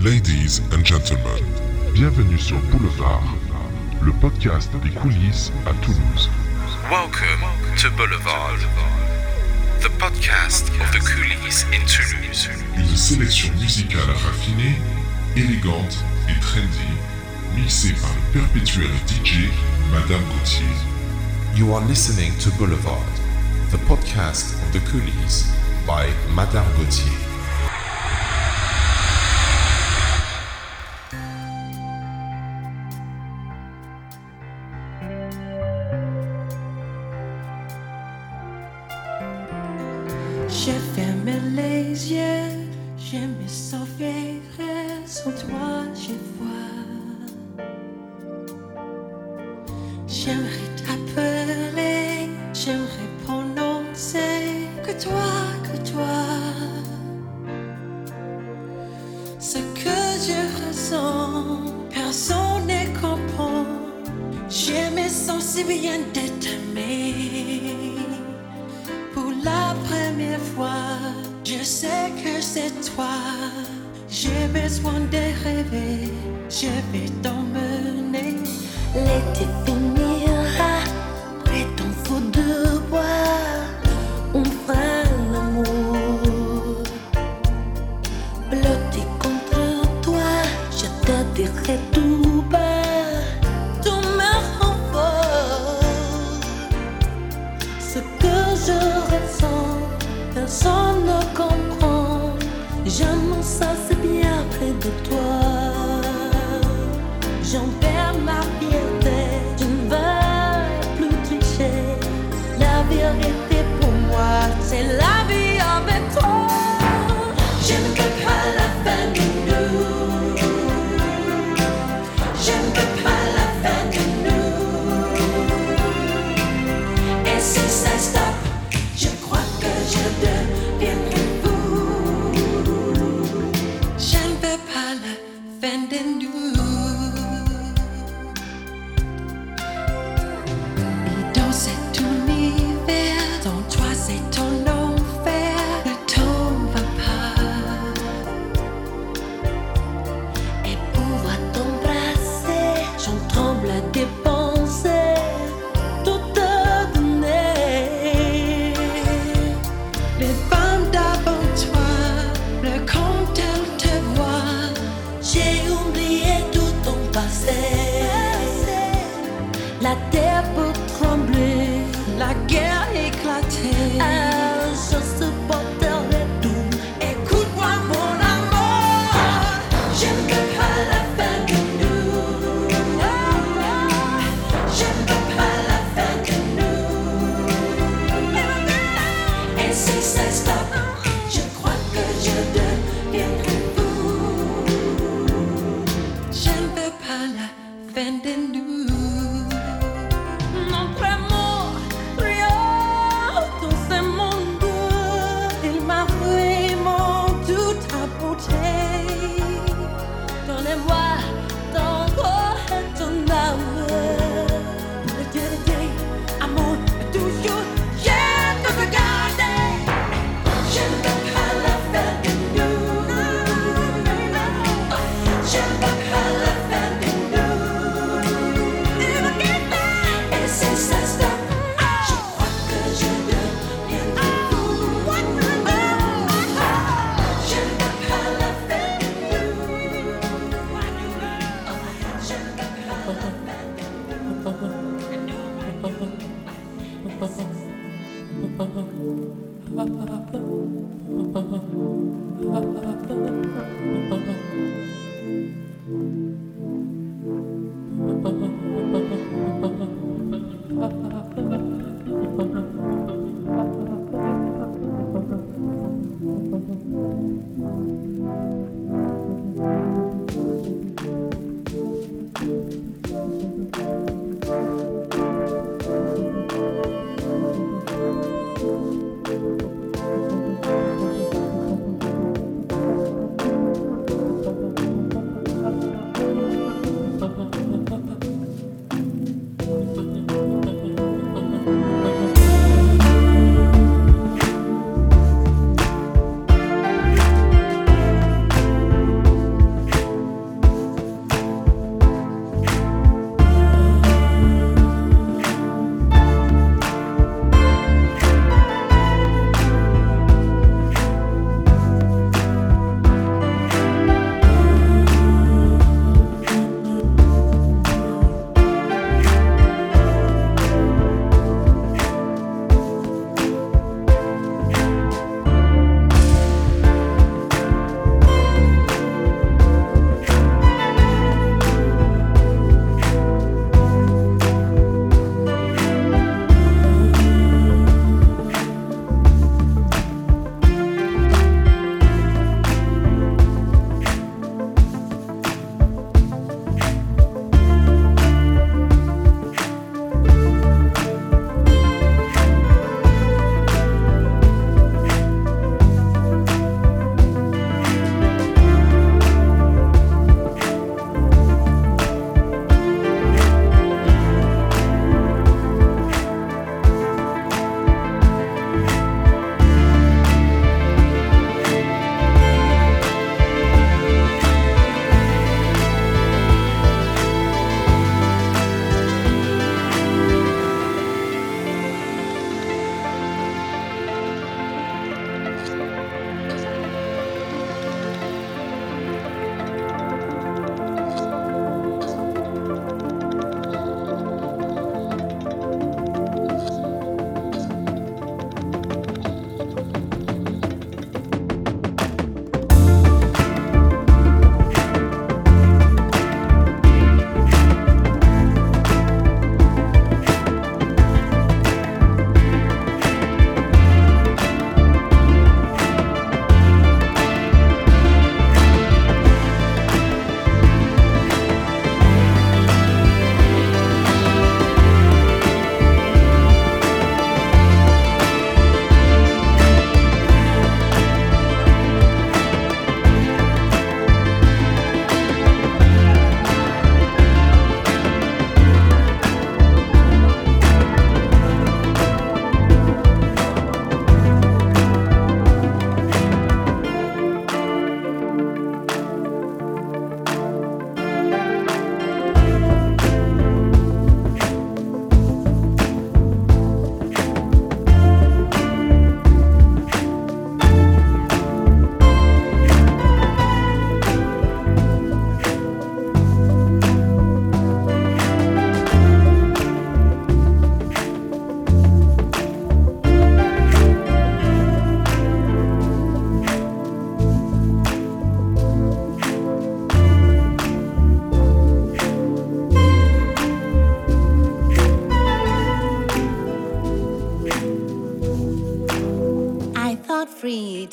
Ladies and gentlemen, bienvenue sur Boulevard, le podcast des coulisses à Toulouse. Welcome to Boulevard, the podcast of the coulisses in Toulouse. Une sélection musicale raffinée, élégante et trendy, mixée par le perpétuel DJ Madame Gauthier. You are listening to Boulevard, the podcast of the coulisses by Madame Gauthier. today.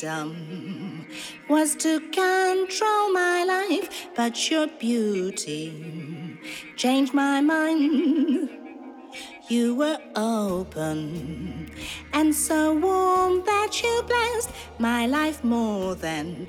wisdom was to control my life, but your beauty changed my mind. You were open and so warm that you blessed my life more than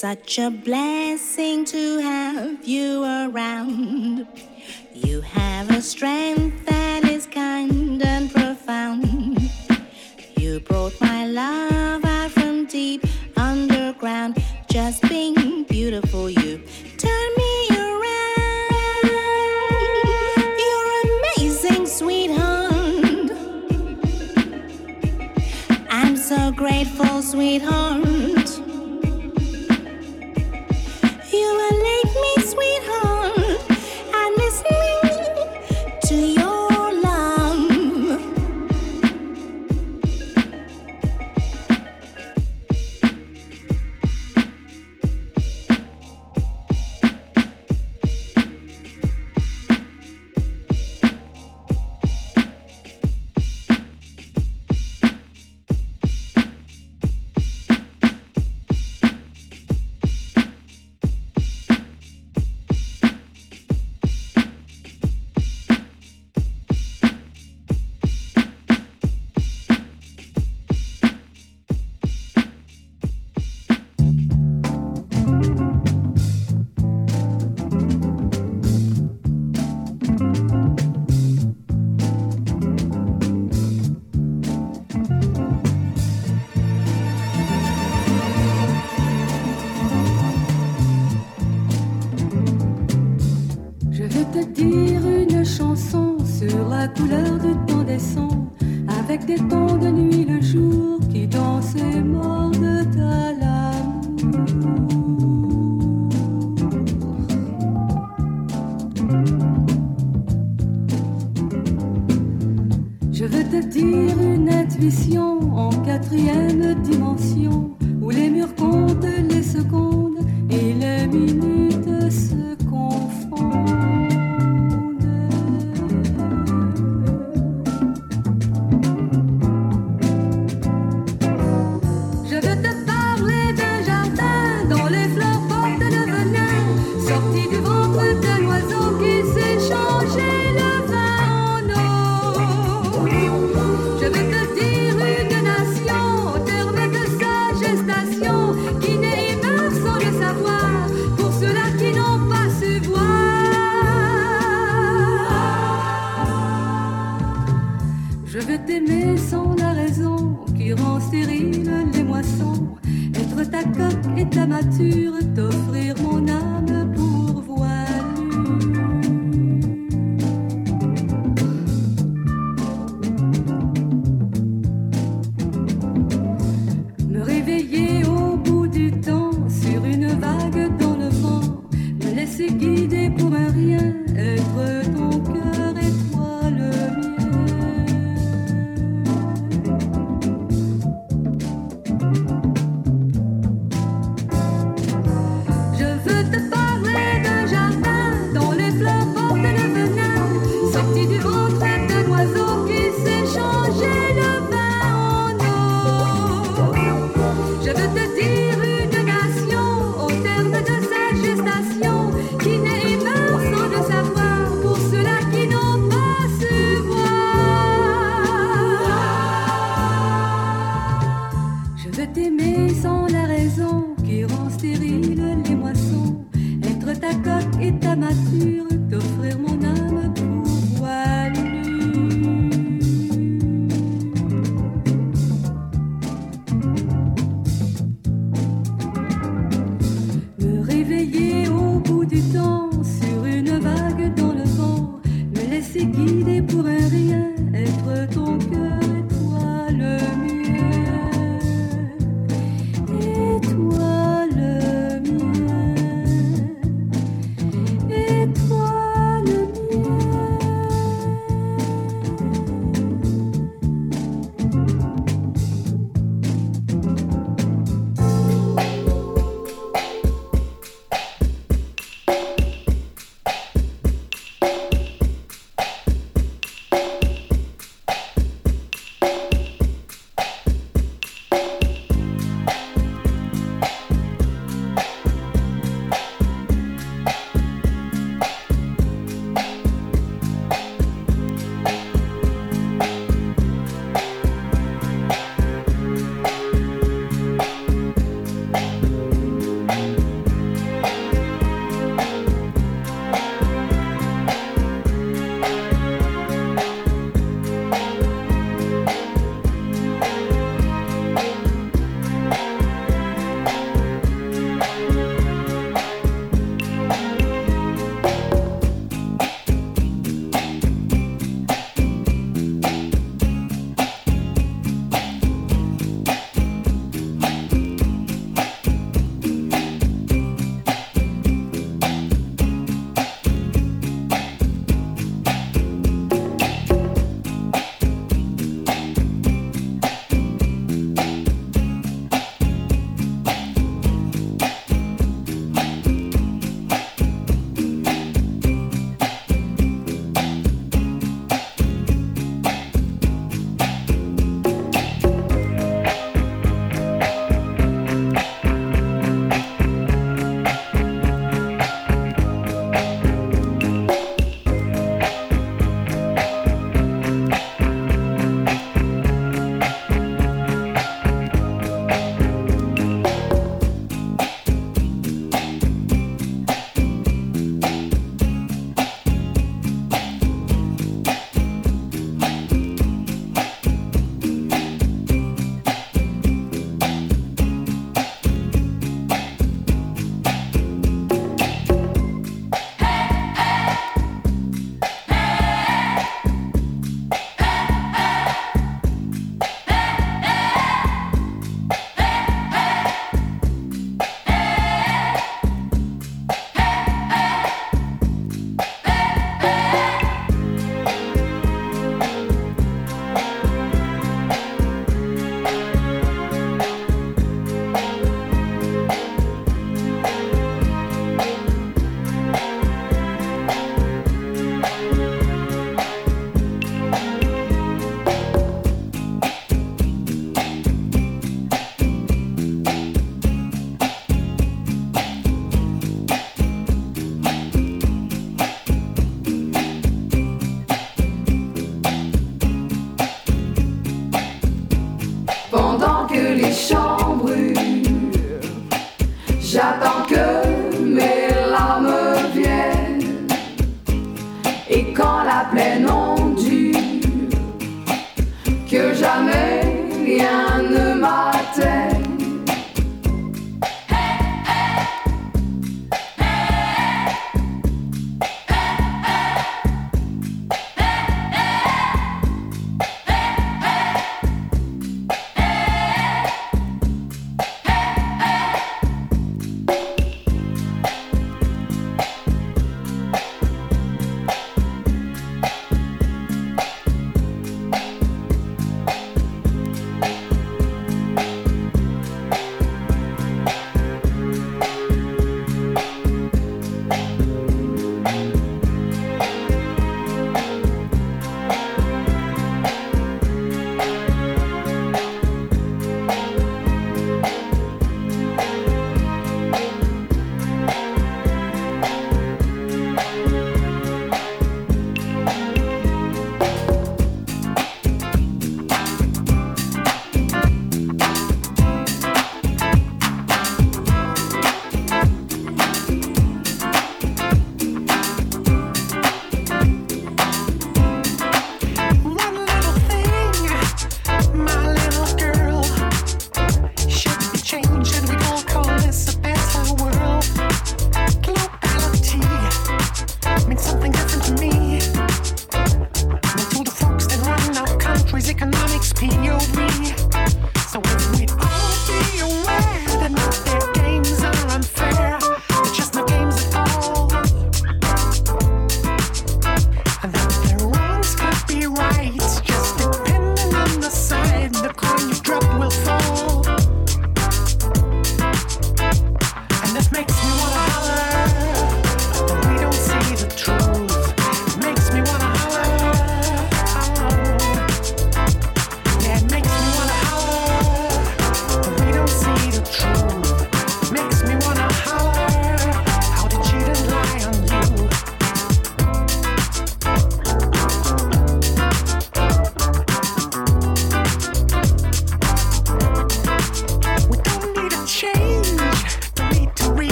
Such a blessing to have you around. You have a strength.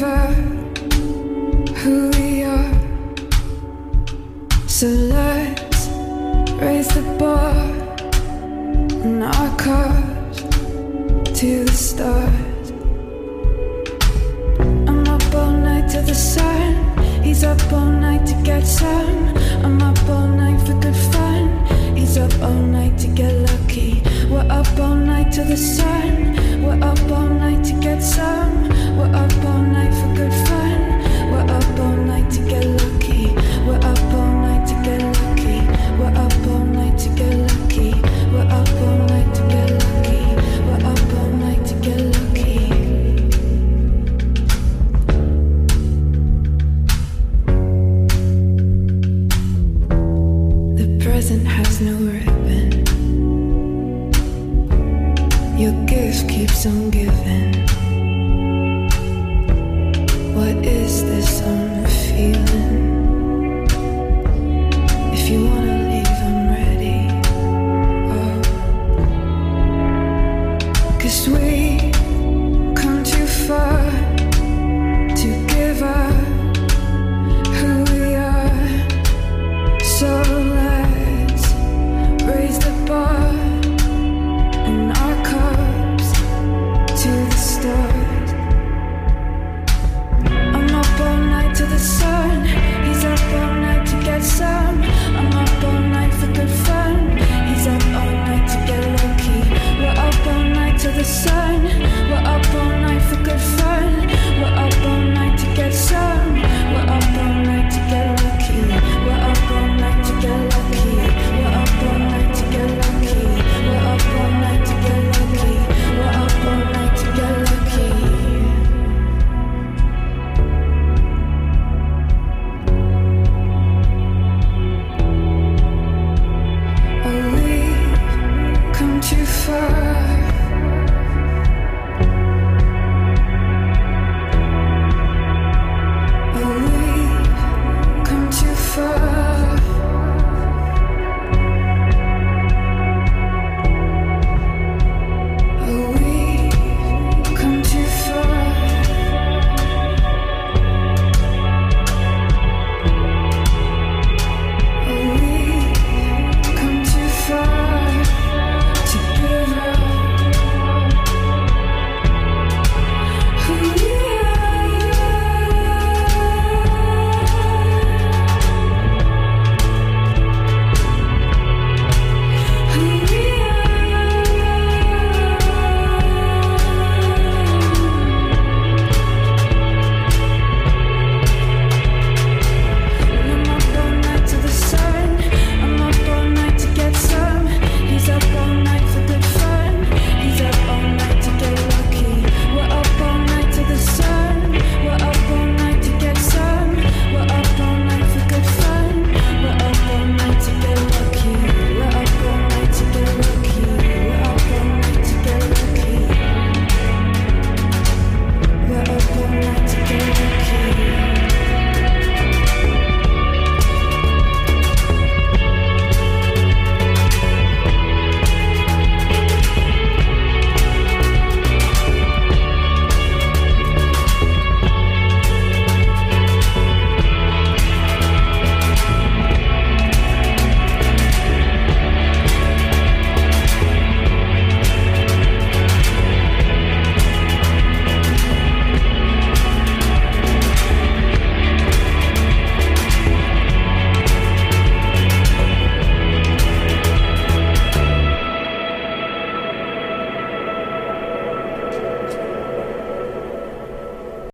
river